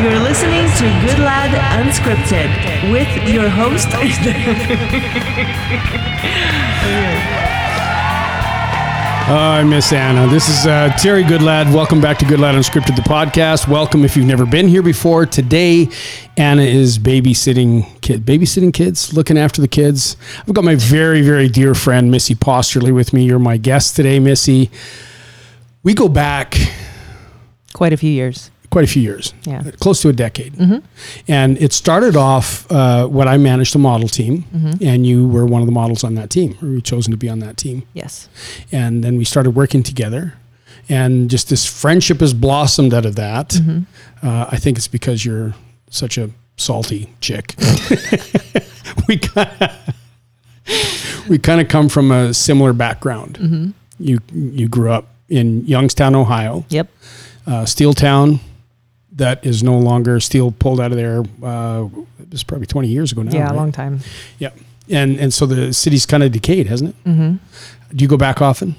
You're listening to Goodlad Unscripted with your host. Hi, Miss Anna. This is uh, Terry Goodlad. Welcome back to Goodlad Unscripted, the podcast. Welcome if you've never been here before. Today, Anna is babysitting kid, babysitting kids, looking after the kids. I've got my very, very dear friend Missy Posterly with me. You're my guest today, Missy. We go back Quite a few years. Quite a few years, Yeah. close to a decade. And it started off uh, when I managed a model team, and you were one of the models on that team, or you chosen to be on that team. Yes. and then we started working together and just this friendship has blossomed out of that Mm-hmm. uh, i think it's because you're such a salty chick we kind of we kind of come from a similar background Mm-hmm. you you grew up in youngstown ohio Yep. uh, steeltown that is no longer steel pulled out of there uh, it was probably 20 years ago now yeah, right? a long time. yeah and and so the city's kind of decayed hasn't it hmm do you go back often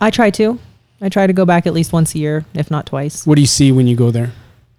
I try to. I try to go back at least once a year, if not twice. What do you see when you go there?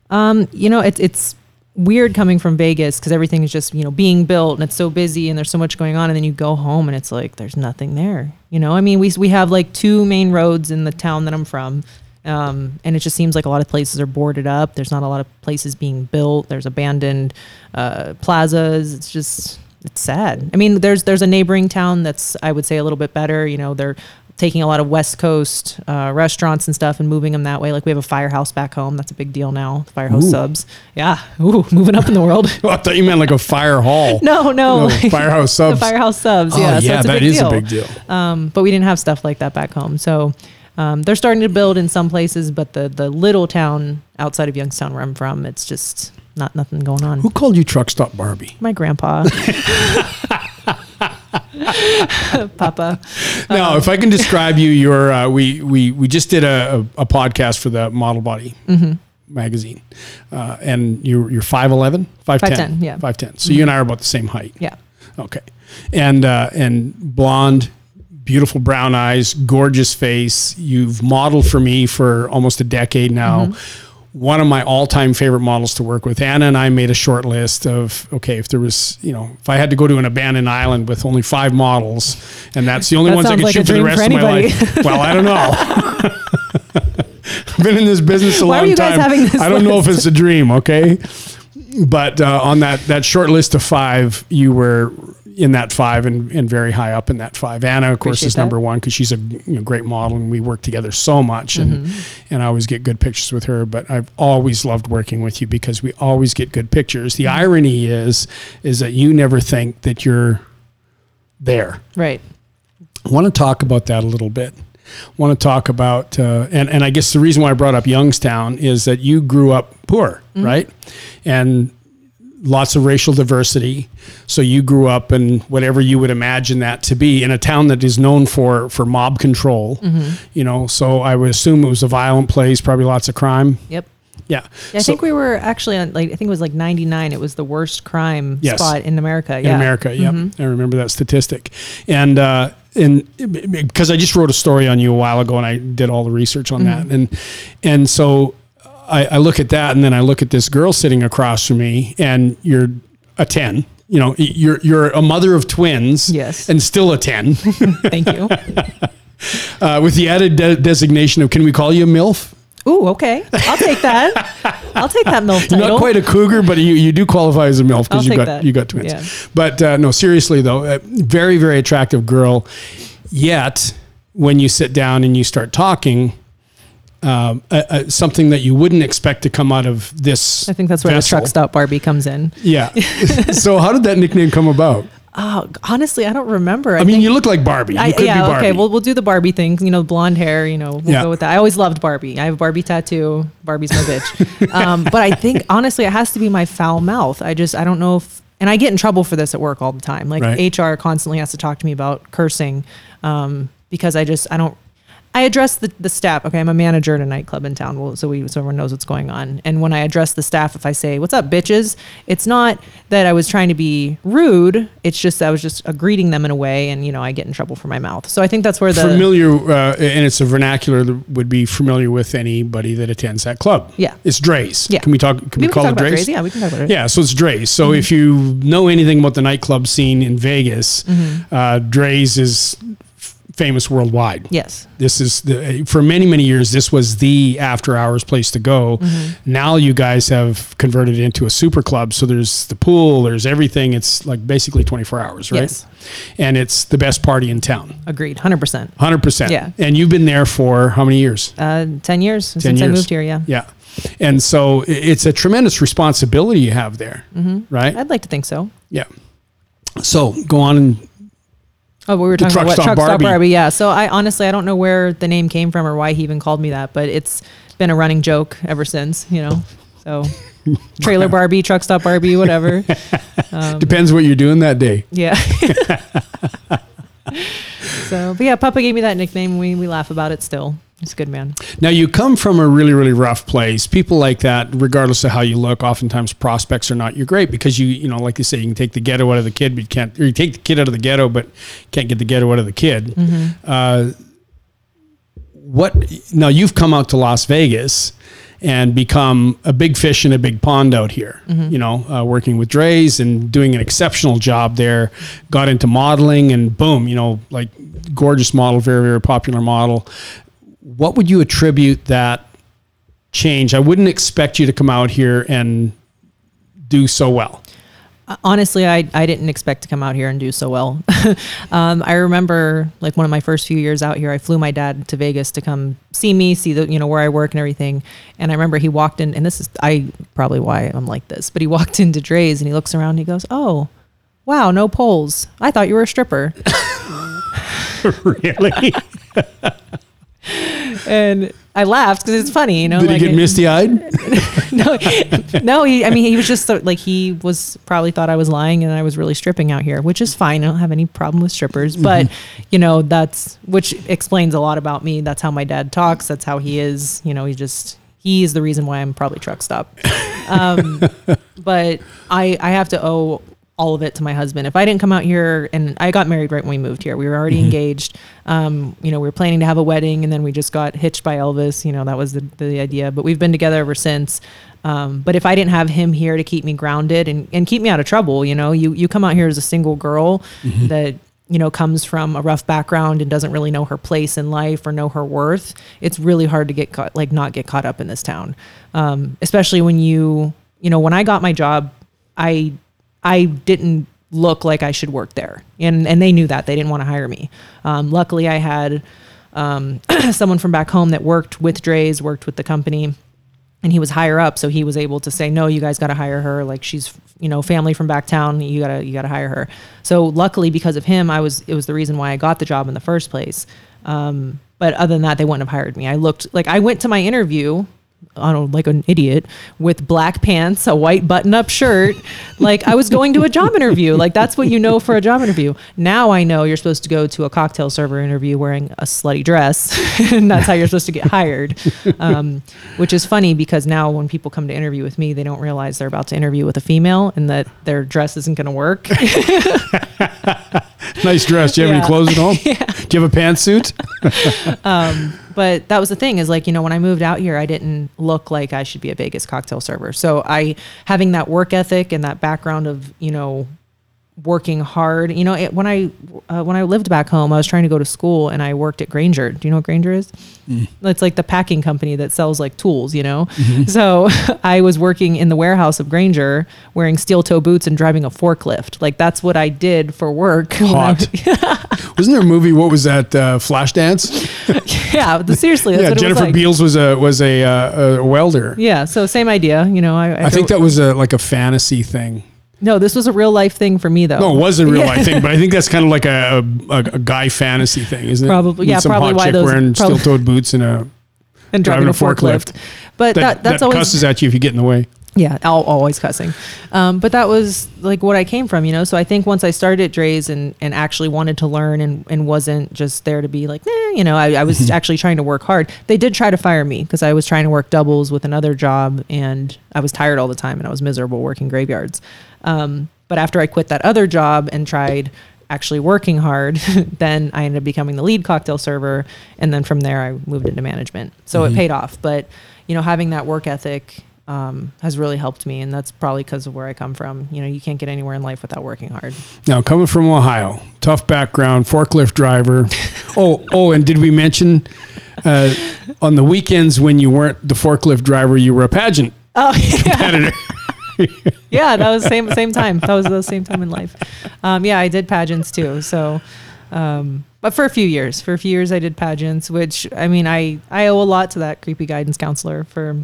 Um, you know, it's it's weird coming from Vegas because everything is just you know being built and it's so busy and there's so much going on, and then you go home and it's like there's nothing there. You know, I mean, we we have like two main roads in the town that I'm from. Um, and it just seems like a lot of places are boarded up. There's not a lot of places being built. There's abandoned uh, plazas. It's just it's sad. I mean, there's there's a neighboring town that's I would say a little bit better. You know, they're taking a lot of West Coast uh, restaurants and stuff and moving them that way. Like we have a firehouse back home. That's a big deal now. Firehouse Ooh. subs. Yeah. Ooh, moving up in the world. Oh, I thought you meant like a fire hall. no, no. No, like firehouse subs. firehouse subs. Oh, Yeah. so yeah, it's a that is deal. a big deal. Um, but we didn't have stuff like that back home. So um, they're starting to build in some places, but the the little town outside of Youngstown where I'm from, it's just not nothing going on. Who called you Truck Stop Barbie? My grandpa. Papa. Now, if I can describe you, you're uh, we we we just did a, a, a podcast for the Model Body Mm-hmm. magazine, uh, and you're you're 5'11", 5'10", 5'10", yeah. five ten. So you and I are about the same height. Yeah. Okay, and uh, and blonde, beautiful brown eyes, gorgeous face. You've modeled for me for almost a decade now. Mm-hmm. One of my all-time favorite models to work with. Anna and I made a short list of okay, if there was, you know, if I had to go to an abandoned island with only five models, and that's the only That ones I could like shoot for the rest for of my life. Well, I don't know. I've been in this business a Why are long you guys time. having this I don't know if it's a dream. Okay, but uh, on that that short list of five, you were in that five and, and very high up in that five. Anna, of course, Appreciate is that. number one because she's a you know, great model and we work together so much and Mm-hmm. and I always get good pictures with her. But I've always loved working with you because we always get good pictures. The Mm-hmm. irony is is that you never think that you're there. Right. I want to talk about that a little bit. I Want to talk about, uh, and and I guess the reason why I brought up Youngstown is that you grew up poor, right? And lots of racial diversity. So you grew up in whatever you would imagine that to be in a town that is known for for mob control. Mm-hmm. You know, so I would assume it was a violent place, probably lots of crime. Yep. Yeah, I So- think we were actually on like I think it was like 99. It was the worst crime Yes. spot in America. in yeah. America. Yep, mm-hmm. I remember that statistic, and uh, and because I just wrote a story on you a while ago, and I did all the research on mm-hmm. that, and and so I, I look at that, and then I look at this girl sitting across from me, and you're a ten. You know, you're you're a mother of twins, Yes. and still a ten, Thank you. uh, with the added de- designation of can we call you a milf? Ooh, okay. I'll take that. I'll take that MILF You're title. not quite a cougar, but you, you do qualify as a MILF because you got that. you got twins. Yeah. But uh, no, seriously though, a very very attractive girl. Yet when you sit down and you start talking, um, uh, uh, something that you wouldn't expect to come out of this. I think that's where vessel. the truck stop Barbie comes in. Yeah. so how did that nickname come about? Oh, honestly, I don't remember. I mean, you look like Barbie. You I, could yeah, be Barbie. okay. Well, we'll do the Barbie thing. You know, blonde hair. You know, we'll Yeah. go with that. I always loved Barbie. I have a Barbie tattoo. Barbie's my bitch. um, but I think honestly, it has to be my foul mouth. I just I don't know if, and I get in trouble for this at work all the time. Like Right. HR constantly has to talk to me about cursing um, because I just I don't. I address the, the staff. Okay, I'm a manager at a nightclub in town, well, so we so everyone knows what's going on. And when I address the staff, if I say "What's up, bitches," it's not that I was trying to be rude. It's just I was just uh, greeting them in a way, and you know I get in trouble for my mouth. So I think that's where the familiar, uh, and it's a vernacular that would be familiar with anybody that attends that club. Yeah. It's Drai's. Yeah. Can we talk? Can we, we call can it talk about Drai's? Drai's. Yeah, we can talk about it. Yeah, so it's Drai's. So Mm-hmm. if you know anything about the nightclub scene in Vegas, Mm-hmm. uh, Drai's is famous worldwide. Yes. This is the, for many many years. This was the after hours place to go. Mm-hmm. Now you guys have converted it into a super club. So there's the pool. There's everything. It's like basically 24 hours, right? Yes. And it's the best party in town. Agreed. Hundred percent. Hundred percent. Yeah. And you've been there for how many years? Uh, ten years since I moved here. Yeah. Yeah. And so it's a tremendous responsibility you have there, Mm-hmm. right? I'd like to think so. Yeah. So go on and Oh, we were talking Truck about what Stop truck stop Barbie. Barbie. Yeah. So I honestly I don't know where the name came from or why he even called me that, but it's been a running joke ever since. You know. So trailer Barbie, truck stop Barbie, whatever. Um, depends what you're doing that day. Yeah. so, but yeah, Papa gave me that nickname. We we laugh about it still. He's a good man. Now you come from a really, really rough place. People like that, regardless of how you look, oftentimes prospects are not you're great because you, you know, like they say, you can take the ghetto out of the kid, but you can't, or you take the kid out of the ghetto, but can't get the ghetto out of the kid. Uh, what now? You've come out to Las Vegas and become a big fish in a big pond out here. You know, uh, working with Drai's and doing an exceptional job there. Got into modeling and boom, you know, like gorgeous model, very, very popular model what would you attribute that change? I wouldn't expect you to come out here and do so well. honestly I, I didn't expect to come out here and do so well um, i remember like one of my first few years out here i flew my dad to vegas to come see me see the you know where i work and everything and i remember he walked in and this is i probably why i'm like this but he walked into drai's and he looks around and he goes oh wow no poles i thought you were a stripper really? And i laughed because it's funny you know Did like he get misty eyed? no, no. He, I mean, he was just so, like he was probably thought I was lying, and I was really stripping out here, which is fine. I don't have any problem with strippers, but you know, that's which explains a lot about me. That's how my dad talks. That's how he is. You know, he just he's the reason why I'm probably truck stop. Um, but I I have to owe all of it to my husband. If I didn't come out here and I got married right when we moved here, we were already engaged. Um, you know, we were planning to have a wedding and then we just got hitched by Elvis. You know, that was the, the idea. But we've been together ever since. Um, but if I didn't have him here to keep me grounded and, and keep me out of trouble, you know, you, you come out here as a single girl that, you know, comes from a rough background and doesn't really know her place in life or know her worth. It's really hard to get caught, like not get caught up in this town. Um, especially when you, you know, when I got my job, I I didn't look like I should work there, and and they knew that they didn't want to hire me. Um, luckily, I had um, someone from back home that worked with Drai's, worked with the company, and he was higher up, so he was able to say, "No, you guys got to hire her. Like she's you know family from back town. You gotta you gotta hire her." So luckily, because of him, I was it was the reason why I got the job in the first place. Um, but other than that, they wouldn't have hired me. I looked like I went to my interview I don't know, like an idiot with black pants, a white button up shirt. like I was going to a job interview. Like that's what you know for a job interview. Now I know you're supposed to go to a cocktail server interview wearing a slutty dress, and that's how you're supposed to get hired. Um, which is funny because now when people come to interview with me, they don't realize they're about to interview with a female and that their dress isn't going to work. nice dress. Do you have any clothes at home? Do you have a pantsuit? Um, but that was the thing is like you know when i moved out here i didn't look like i should be a vegas cocktail server so i having that work ethic and that background of you know working hard you know it, when i uh, when i lived back home i was trying to go to school and i worked at Grainger do you know what Grainger is it's like the packing company that sells like tools you know so i was working in the warehouse of Grainger wearing steel toe boots and driving a forklift like that's what i did for work Hot. Wasn't there a movie? What was that? Uh, Flashdance. yeah seriously yeah, it was Jennifer like. Beals was a was a, uh, a welder. Yeah, so same idea. You know, I, I think that was a like a fantasy thing. No, this was a real life thing for me though. No, it was a real life thing, but I think that's kind of like a, a, a guy fantasy thing, isn't it? Probably- With yeah, some probably hot why chick those- wearing probably- steel-toed boots and a and driving, a forklift. But that, that, that's that always cusses at you if you get in the way. Yeah, al- always cussing. Um, but that was like what I came from, you know. So I think once I started at Drai's and, and actually wanted to learn and, and wasn't just there to be like, eh, you know, I, I was actually trying to work hard. They did try to fire me because I was trying to work doubles with another job and I was tired all the time and I was miserable working graveyards. Um, but after I quit that other job and tried actually working hard, then I ended up becoming the lead cocktail server. And then from there, I moved into management. So it paid off. But, you know, having that work ethic um, has really helped me. And that's probably because of where I come from. You know, you can't get anywhere in life without working hard. Now, coming from Ohio, tough background, forklift driver. oh, oh, and did we mention uh, on the weekends when you weren't the forklift driver, you were a pageant Oh, yeah. competitor? yeah, that was same same time. That was the same time in life. Um, yeah, I did pageants too. So, um, but for a few years, for a few years, I did pageants. Which I mean, I I owe a lot to that creepy guidance counselor for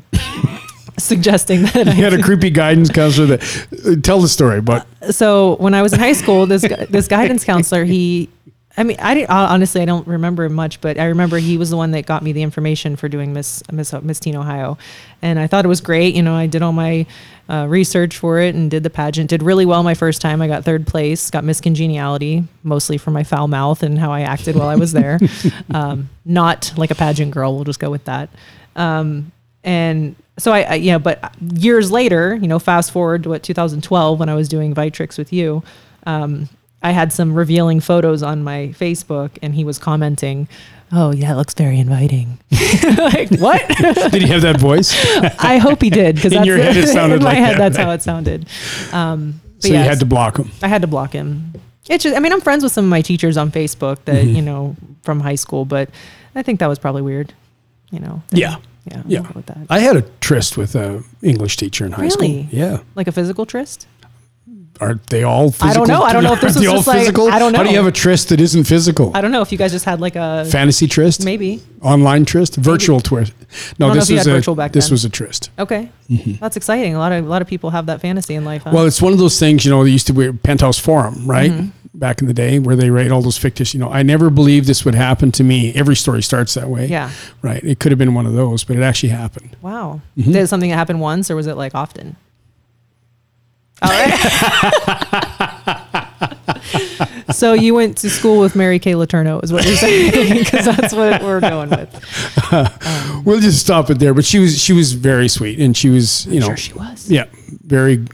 suggesting that. you had a creepy guidance counselor that uh, tell the story, but so when I was in high school, this this guidance counselor, he, I mean, I honestly, I don't remember much, but I remember he was the one that got me the information for doing Miss Miss Miss Teen Ohio, and I thought it was great. You know, I did all my uh, research for it and did the pageant. Did really well my first time. I got third place. Got Miss Congeniality, mostly for my foul mouth and how I acted while I was there. um, not like a pageant girl. We'll just go with that. Um, and so I, I yeah but years later you know fast forward to what 2012 when i was doing vitrix with you um, i had some revealing photos on my facebook and he was commenting oh yeah it looks very inviting like what did he have that voice? i hope he did because In your head, it sounded in my like head that. that's how it sounded um, So you had to block him. i had to block him it's just i mean i'm friends with some of my teachers on facebook that Mm-hmm. you know from high school but i think that was probably weird you know Yeah. Yeah Yeah. I'll go with that I had a tryst with a English teacher in high school. Really? Yeah. like a physical tryst Are they all physical? I don't know. I don't know if this all just like- physical? I don't know. How do you have a tryst that isn't physical? I don't know if you guys just had like a Fantasy tryst? maybe. Online tryst? Virtual tryst. No, I this was a virtual back this then. was a tryst. Okay, that's exciting. A lot of a lot of people have that fantasy in life. Huh? Mm-hmm. Well, it's one of those things, you know, they used to be Penthouse Forum, right? Mm-hmm. Back in the day where they write all those fictitious, you know, I never believed this would happen to me. Every story starts that way. yeah. Right. It could have been one of those, but it actually happened. Wow. Mm-hmm. Did something that happen once, or was it like often? All right. so you went to school with Mary Kay Letourneau, is what you're saying, because that's what we're going with. We'll just stop it there. But she was she was very sweet and she was, you know, sure she was. yeah, very,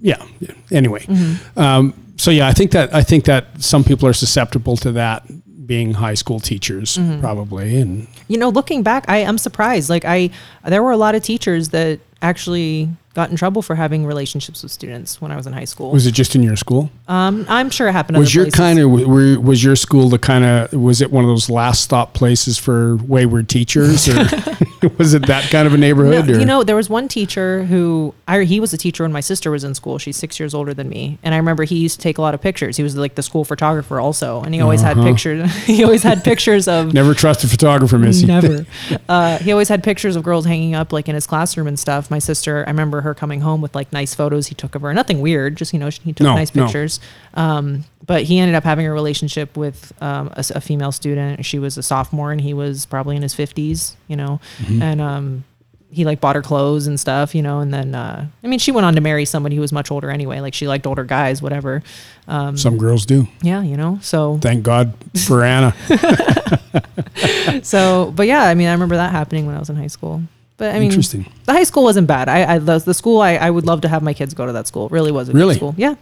yeah. yeah. Anyway, Mm-hmm. um, so yeah, I think that I think that some people are susceptible to that being high school teachers Mm-hmm. probably, and You know, looking back, I am surprised. Like I, there were a lot of teachers that actually got in trouble for having relationships with students when I was in high school. was it just in your school? Um, I'm sure it happened. Was your kind of were, was your school the kind of was it one of those last stop places for wayward teachers or was it that kind of a No, neighborhood? or? you know, there was one teacher who I he was a teacher when my sister was in school. She's six years older than me, and I remember he used to take a lot of pictures. He was like the school photographer also, and he always had pictures. he always had pictures of never trust a photographer, Missy. Never. Uh, he always had pictures of girls hanging up like in his classroom and stuff. My sister, I remember her coming home with like nice photos he took of her. Nothing weird, just you know he took No, nice no. pictures. Um, but he ended up having a relationship with um, a, a female student. She was a sophomore and he was probably in his fifties. You know, Mm-hmm. and um, he like bought her clothes and stuff. You know, and then uh, I mean she went on to marry somebody who was much older anyway. Like she liked older guys, whatever. Um, Some girls do. yeah, you know. So Thank God for Anna. so, but yeah, I mean, I remember that happening when I was in high school. But I mean, Interesting. the high school wasn't bad. I, I the, the school I, I would love to have my kids go to that school. It really was a Really? good school. Yeah.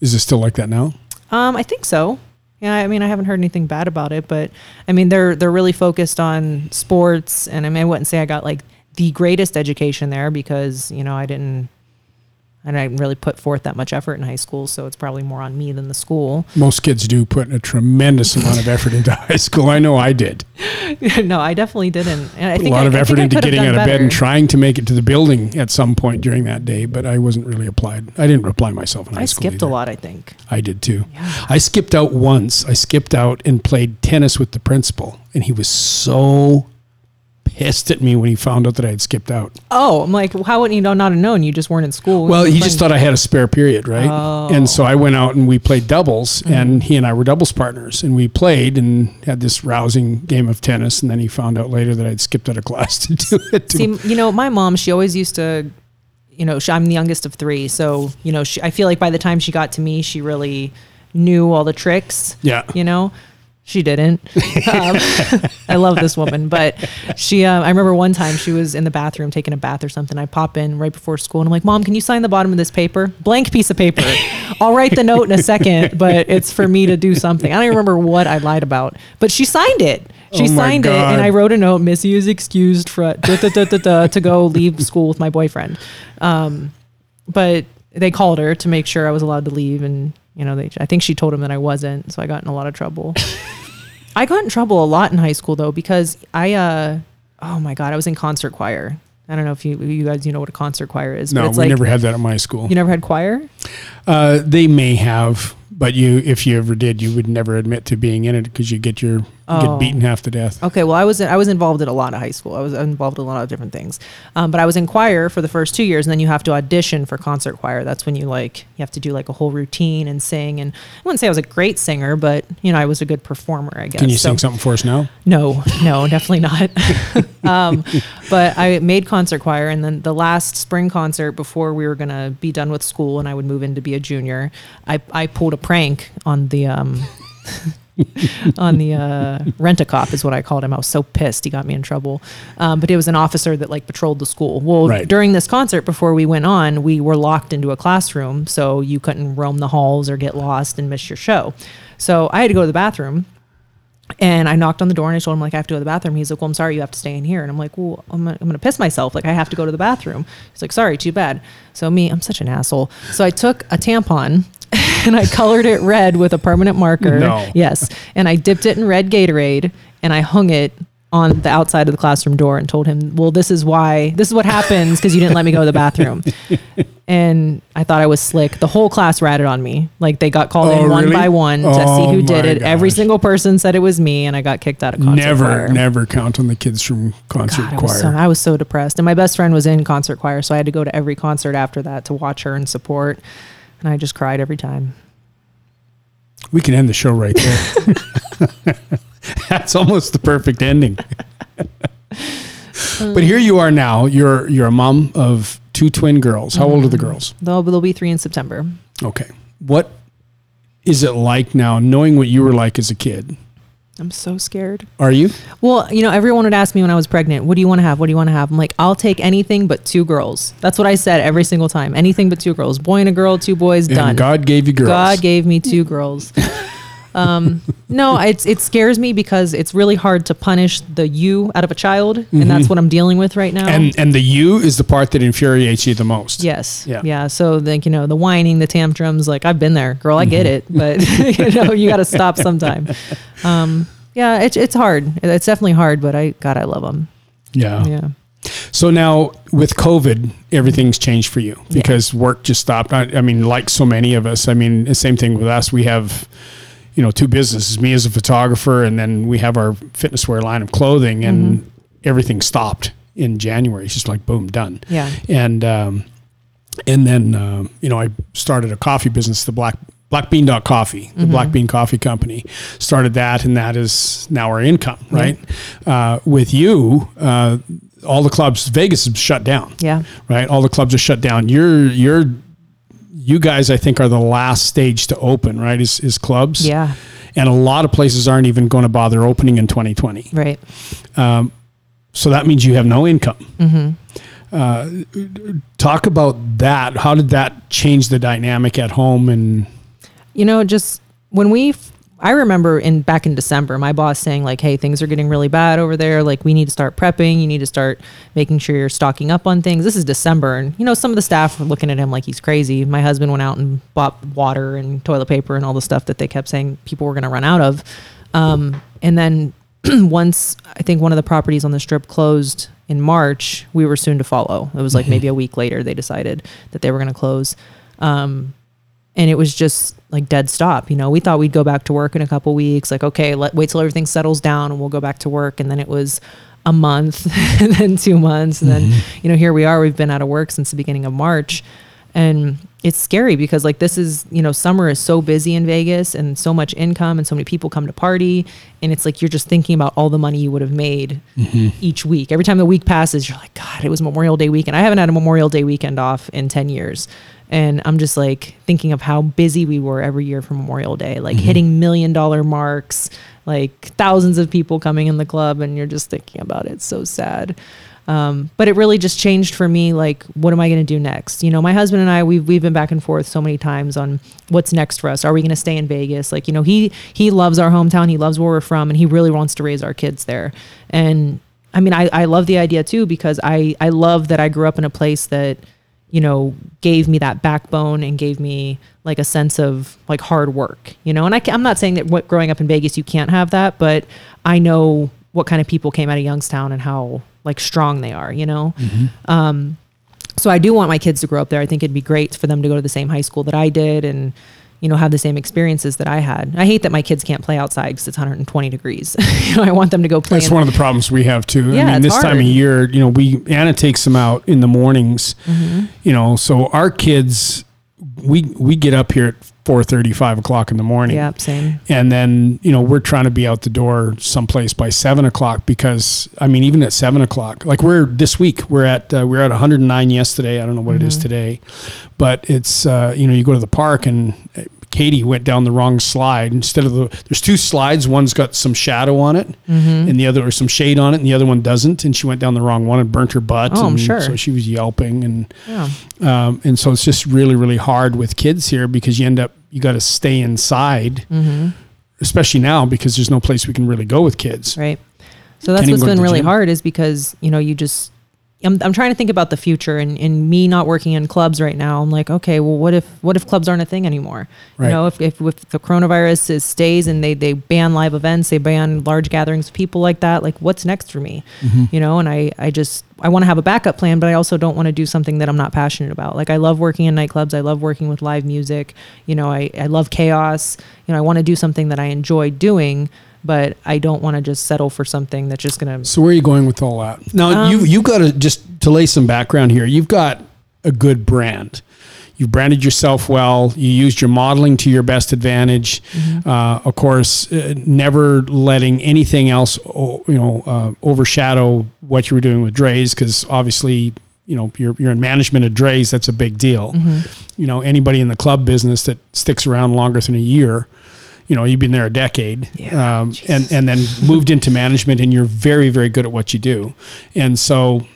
Is it still like that now? Um, I think so. Yeah, I mean, I haven't heard anything bad about it, but I mean, they're they're really focused on sports, and I mean, I wouldn't say I got like the greatest education there because you know I didn't, and I didn't really put forth that much effort in high school, so it's probably more on me than the school. Most kids do put a tremendous amount of effort into high school. I know I did. no, I definitely didn't. And I Put a lot I, of effort into getting out of bed and trying to make it to the building at some point during that day, but I wasn't really applied. I didn't apply myself in high I school. I skipped a lot. I think. I did too. Yeah. I skipped out once. I skipped out and played tennis with the principal, and he was so pissed at me when he found out that I had skipped out. Oh, I'm like, how wouldn't you know not have known? You just weren't in school. Well, he just thought I had a spare period, right? Oh. And so I went out and we played doubles, Mm-hmm. and he and I were doubles partners, and we played and had this rousing game of tennis. And then he found out later that I'd skipped out of class to do it. See, you know, my mom, she always used to, you know, she, I'm the youngest of three. So, you know, she, I feel like by the time she got to me, she really knew all the tricks. Yeah. You know, she didn't. Um, I love this woman, but she, uh, I remember one time she was in the bathroom taking a bath or something. I pop in right before school and I'm like, Mom, can you sign the bottom of this paper? Blank piece of paper. I'll write the note in a second, but it's for me to do something. I don't even remember what I lied about, but she signed it. She Oh signed it, and I wrote a note. Missy is excused for da, da, da, to go leave school with my boyfriend. Um, but they called her to make sure I was allowed to leave, and you know, they, I think she told him that I wasn't, so I got in a lot of trouble. I got in trouble a lot in high school though because I, uh, oh my god, I was in concert choir. I don't know if you you guys you know what a concert choir is. No, but it's we like, never had that at my school. You never had choir? Uh, they may have, but you, if you ever did, you would never admit to being in it because you get your you Oh. get beaten half to death. Okay, well, I was I was involved in a lot of high school. I was involved in a lot of different things, um, but I was in choir for the first two years, and then you have to audition for concert choir. That's when you like you have to do like a whole routine and sing. And I wouldn't say I was a great singer, but you know I was a good performer. I guess. Can you So- sing something for us now? No, no, definitely not. um, but I made concert choir, and then the last spring concert before we were gonna be done with school, and I would move in to be a junior. I I pulled a prank on the. Um, on the uh, rent a cop is what I called him. I was so pissed. He got me in trouble. Um, but it was an officer that like patrolled the school. Well, Right. during this concert, before we went on, we were locked into a classroom, so you couldn't roam the halls or get lost and miss your show. So I had to go to the bathroom. And I knocked on the door and I told him like I have to go to the bathroom. He's like, "Well, I'm sorry, you have to stay in here." And I'm like, "Well, I'm I'm gonna piss myself. Like I have to go to the bathroom." He's like, "Sorry, too bad." So me, I'm such an asshole. So I took a tampon and I colored it red with a permanent marker. No. Yes, and I dipped it in red Gatorade and I hung it on the outside of the classroom door and told him, "Well, this is why. This is what happens because you didn't let me go to the bathroom." and I thought I was slick. The whole class ratted on me. Like they got called Oh, in one really? by one to Oh, see who did it. Every single person said it was me, and I got kicked out of concert never, choir. never count on the kids from concert God, I, choir. was so, I was so depressed. And my best friend was in concert choir, so I had to go to every concert after that to watch her and support. And I just cried every time. we can end the show right there. That's almost the perfect ending. but here you are now. You're you're a mom of two twin girls. How old are the mm-hmm. girls? They'll, they'll be three in September. Okay. What is it like now, knowing what you were like as a kid? I'm so scared. Are you? Well, you know, everyone would ask me when I was pregnant, what do you want to have? What do you want to have? I'm like, I'll take anything but two girls. That's what I said every single time. Anything but two girls. Boy and a girl, two boys, done. God gave you girls. God gave me two girls. um, no, it's it scares me because it's really hard to punish the you out of a child, and that's what I'm dealing with right now. and and the you is the part that infuriates you the most. Yes. Yeah. Yeah. So like, you know, the whining, the tantrums, like I've been there, girl, I get it, but you know, you got to stop sometime. Um, yeah, it's, it's hard. It's definitely hard, but I, God, I love them. Yeah. Yeah. So now with COVID, everything's changed for you because work just stopped. I, I mean, like so many of us, I mean, the same thing with us. We have, you know, two businesses, me as a photographer, and then we have our fitness wear line of clothing and everything stopped in January. It's just like, boom, done. Yeah. And, um, and then, um, you know, I started a coffee business, the Black, Black Bean Dot Coffee, the Black Bean Coffee Company. Started that, and that is now our income, right? Uh, with you, uh, all the clubs, Vegas is shut down Yeah. right? All the clubs are shut down. You're you're you guys, I think, are the last stage to open, right? Is is clubs? Yeah. And a lot of places aren't even going to bother opening in 2020. Right. So that means you have no income. Mm-hmm. Uh, talk about that. How did that change the dynamic at home? And you know, just when we, I remember in back in December, my boss saying like, "Hey, things are getting really bad over there. Like, we need to start prepping. You need to start making sure you're stocking up on things." This is December, and you know, some of the staff were looking at him like he's crazy. My husband went out and bought water and toilet paper and all the stuff that they kept saying people were going to run out of. Um, and then once I think one of the properties on the strip closed in March, we were soon to follow. It was like maybe a week later they decided that they were going to close. Um, and it was just like dead stop. You know, we thought we'd go back to work in a couple weeks. Like, okay, let wait till everything settles down and we'll go back to work. And then it was a month, and then two months, and then mm-hmm. you know here we are. We've been out of work since the beginning of March, and it's scary because like this is you know summer is so busy in Vegas and so much income and so many people come to party and it's like you're just thinking about all the money you would have made mm-hmm. each week. Every time the week passes, you're like, God, it was Memorial Day weekend. I haven't had a Memorial Day weekend off in ten years, and I'm just like thinking of how busy we were every year for Memorial Day, like hitting million dollar marks, like thousands of people coming in the club, and you're just thinking about it. It's so sad. Um, but it really just changed for me. Like, what am I going to do next? You know, my husband and I, we've, we've been back and forth so many times on what's next for us. Are we going to stay in Vegas? Like, you know, he, he loves our hometown. He loves where we're from and he really wants to raise our kids there. And I mean, I, I love the idea too, because I, I love that I grew up in a place that, you know, gave me that backbone and gave me like a sense of like hard work, you know, and I, I'm not saying that what growing up in Vegas, you can't have that, but I know what kind of people came out of Youngstown and how like strong they are, you know? Um, so I do want my kids to grow up there. I think it'd be great for them to go to the same high school that I did and, you know, have the same experiences that I had. I hate that my kids can't play outside because it's 120 degrees. you know, I want them to go play. That's one of the problems we have too. Yeah, I mean, this time of year, you know, we Anna takes them out in the mornings. Mm-hmm. You know, so our kids, we we get up here at 4:30, 5 o'clock in the morning. yeah, same. And then, you know, we're trying to be out the door someplace by seven o'clock because, I mean, even at seven o'clock, like we're this week, we're at, uh, we're at 109 yesterday. I don't know what it is Mm-hmm. today, but it's, uh, you know, you go to the park and Katie went down the wrong slide instead of the, there's two slides. One's got some shadow on it Mm-hmm. and the other, or some shade on it and the other one doesn't. And she went down the wrong one and burnt her butt. Oh, I'm sure. So she was yelping and, Yeah. um, and so it's just really, really hard with kids here because you end up, you got to stay inside, Mm-hmm. especially now because there's no place we can really go with kids. Right. So that's Can't what's been really gym. hard is because, you know, you just, I'm, I'm trying to think about the future and, and me not working in clubs right now. I'm like, okay, well, what if, what if clubs aren't a thing anymore? Right. You know, if, if, if the coronavirus is, stays and they, they ban live events, they ban large gatherings of people like that, like what's next for me? Mm-hmm. You know, and I, I just, I want to have a backup plan, but I also don't want to do something that I'm not passionate about. Like I love working in nightclubs. I love working with live music. You know, I, I love chaos. You know, I want to do something that I enjoy doing, but I don't want to just settle for something that's just going to, So where are you going with all that? Now you Um, you've got to just to lay some background here. You've got a good brand. You've branded yourself well. You used your modeling to your best advantage. Mm-hmm. Uh, of course, uh, never letting anything else, you know, uh, overshadow what you were doing with Drai's, because obviously, you know, you're you're in management of Drai's. That's a big deal. Mm-hmm. You know, anybody in the club business that sticks around longer than a year, you know, you've been there a decade, Yeah, um, and and then moved into management, and you're very very good at what you do, and so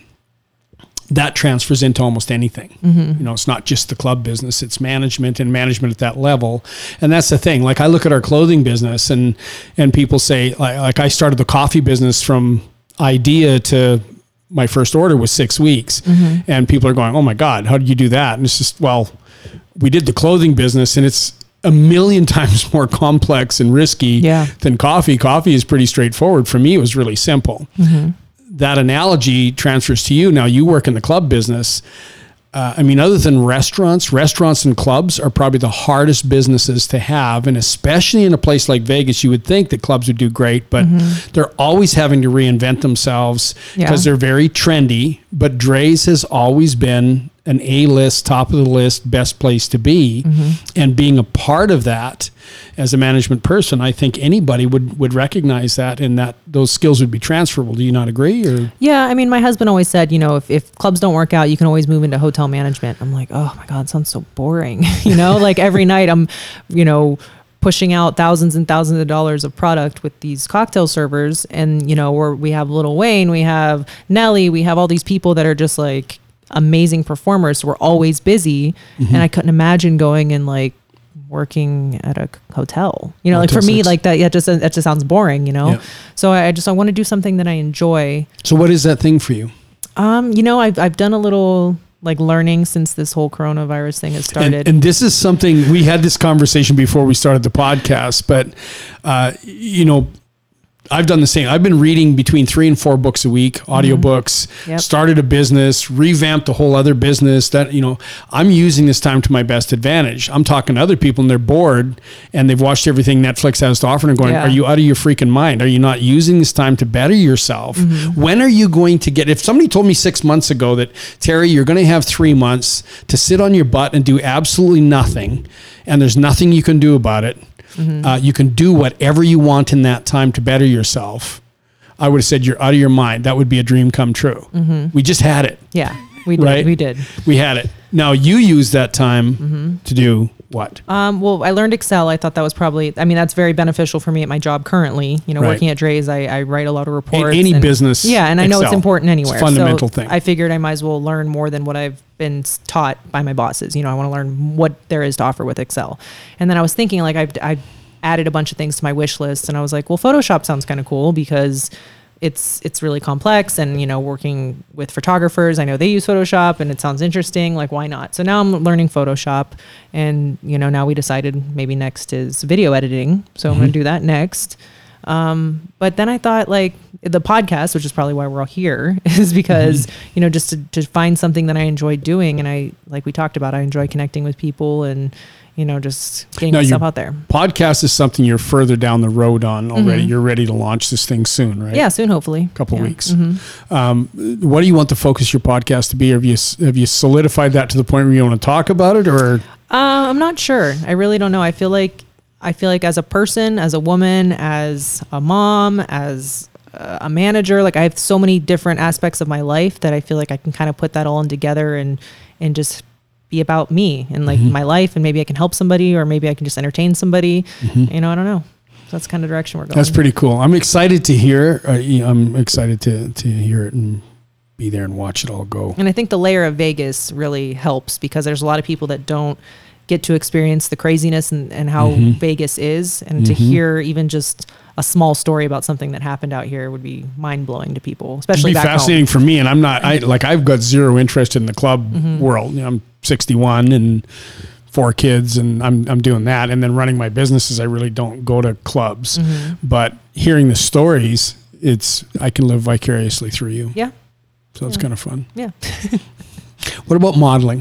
that transfers into almost anything. You know, it's not just the club business; it's management and management at that level. And that's the thing. Like I look at our clothing business, and and people say, like, like I started the coffee business from idea to my first order was six weeks, and people are going, "Oh my God, how did you do that?" And it's just, well, we did the clothing business, and it's a million times more complex and risky Yeah. than coffee. Coffee is pretty straightforward. For me, it was really simple that analogy transfers to you. Now you work in the club business. Uh, I mean, other than restaurants, restaurants and clubs are probably the hardest businesses to have. And especially in a place like Vegas, you would think that clubs would do great, but they're always having to reinvent themselves because Yeah. they're very trendy. But Drai's has always been an A list, top of the list, best place to be. Mm-hmm. And being a part of that as a management person, I think anybody would, would recognize that and that those skills would be transferable. Do you not agree? Or Yeah, I mean, my husband always said, you know, if, if clubs don't work out, you can always move into hotel management. I'm like, oh my God, sounds so boring. you know, like every night I'm, you know, pushing out thousands and thousands of dollars of product with these cocktail servers. And, you know, where we have Lil Wayne, we have Nelly, we have all these people that are just like amazing performers. So we're always busy. And I couldn't imagine going and like, working at a hotel you know like Motel for me six. like that yeah just that just sounds boring you know Yeah. so i just i want to do something that i enjoy so, what is that thing for you? um, you know, I've I've done a little like learning since this whole coronavirus thing has And, started. and this is something we had this conversation before we started the podcast, but uh, you know, I've done the same. I've been reading between three and four books a week, mm-hmm. audiobooks, Yep. started a business, revamped a whole other business that, you know, I'm using this time to my best advantage. I'm talking to other people and they're bored and they've watched everything Netflix has to offer and going, Yeah. are you out of your freaking mind? Are you not using this time to better yourself? Mm-hmm. When are you going to get, if somebody told me six months ago that, Terry, you're going to have three months to sit on your butt and do absolutely nothing and there's nothing you can do about it, uh, you can do whatever you want in that time to better yourself. I would have said you're out of your mind. That would be a dream come true. We just had it. Yeah, we did. Right? We did. We had it. Now you use that time to do what? Um, well, I learned Excel. I thought that was probably, I mean, that's very beneficial for me at my job currently. You know, Right. working at Drai's, I, I write a lot of reports. any and- business, Yeah, and I know it's Excel. important It's a anywhere. fundamental so thing. I figured I might as well learn more than what I've been taught by my bosses. You know, I want to learn what there is to offer with Excel. And then I was thinking, like, I've, I've added a bunch of things to my wish list, and I was like, well, Photoshop sounds kind of cool because it's it's really complex and you know working with photographers. I know they use photoshop and it sounds interesting like why not? So now i'm learning photoshop and you know now we decided maybe next is video editing. So i'm going to do that next. Um, but then i thought like the podcast which is probably why we're all here is because you know just to, to find something that i enjoy doing. And i like we talked about i enjoy connecting with people and you know just getting Now, myself out there Podcast is something you're further down the road on already. You're ready to launch this thing soon, right? Mm-hmm. yeah soon hopefully A couple Yeah. weeks. Mhm. Um, what do you want to focus your podcast to be? Have you have you solidified that to the point where you want to talk about it, or Uh, I'm not sure. I really don't know. I feel like I feel like as a person, as a woman, as a mom, as a manager, like I have so many different aspects of my life that I feel like I can kind of put that all in together and and just be about me and like my life and maybe I can help somebody or maybe I can just entertain somebody. You know, I don't know. That's kind of direction we're going. that's pretty cool. I'm excited to hear. Uh, I'm excited to to hear it and be there and watch it all go. And I think the layer of Vegas really helps because there's a lot of people that don't get to experience the craziness and, and how Mm-hmm. Vegas is. And to hear even just a small story about something that happened out here would be mind blowing to people, especially It'd be fascinating home. for me, and I'm not. I like. I've got zero interest in the club Mm-hmm. world. You know, I'm 61 and four kids, and I'm I'm doing that, and then running my businesses. I really don't go to clubs, Mm-hmm. but hearing the stories, it's I can live vicariously through you. Yeah. So it's kind of fun. Yeah. What about modeling?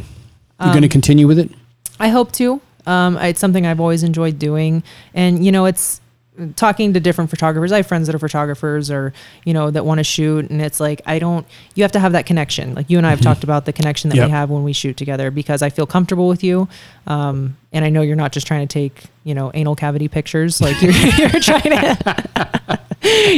You're Um, going to continue with it? I hope to. Um, it's something I've always enjoyed doing, and you know, it's talking to different photographers. I have friends that are photographers, or you know, that want to shoot, and it's like I don't. You have to have that connection. Like you and I have talked about the connection that Yep. we have when we shoot together, because I feel comfortable with you, um, and I know you're not just trying to take you know anal cavity pictures. Like you're, you're trying to.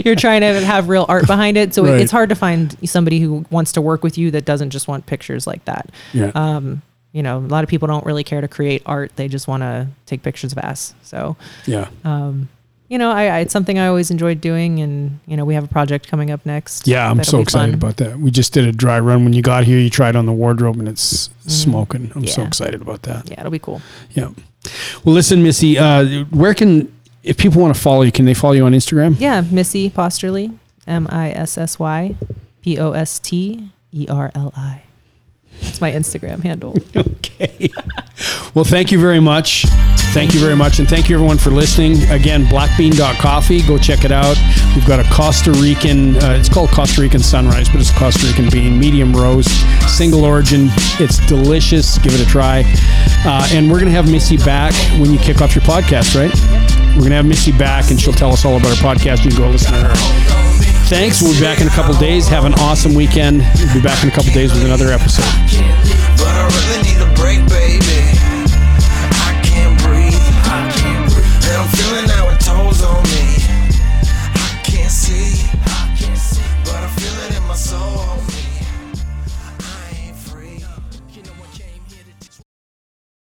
You're trying to have real art behind it, so Right. it's hard to find somebody who wants to work with you that doesn't just want pictures like that Yeah. um, you know, a lot of people don't really care to create art; they just want to take pictures of ass. So, yeah. um, you know, I, I, it's something I always enjoyed doing, and you know, we have a project coming up next. Yeah, I'm so excited fun. about that. We just did a dry run. When you got here, you tried on the wardrobe and it's smoking. I'm so Mm-hmm. Excited about that. Yeah, it'll be cool. Yeah. Well, listen, Missy, uh, where can, if people want to follow you, can they follow you on Instagram? Yeah, Missy Posterly, M I S S Y P O S T E R L I. It's my Instagram handle. Okay. well, thank you very much. Thank you very much. And thank you, everyone, for listening. Again, blackbean.coffee. Go check it out. We've got a Costa Rican, uh, it's called Costa Rican Sunrise, but it's a Costa Rican bean, medium roast, single origin. It's delicious. Give it a try. Uh, and we're going to have Missy back when you kick off your podcast, right? We're going to have Missy back, and she'll tell us all about her podcast. You can go listen to her. Thanks. We'll be back in a couple days. Have an awesome weekend. We'll be back in a couple days with another episode.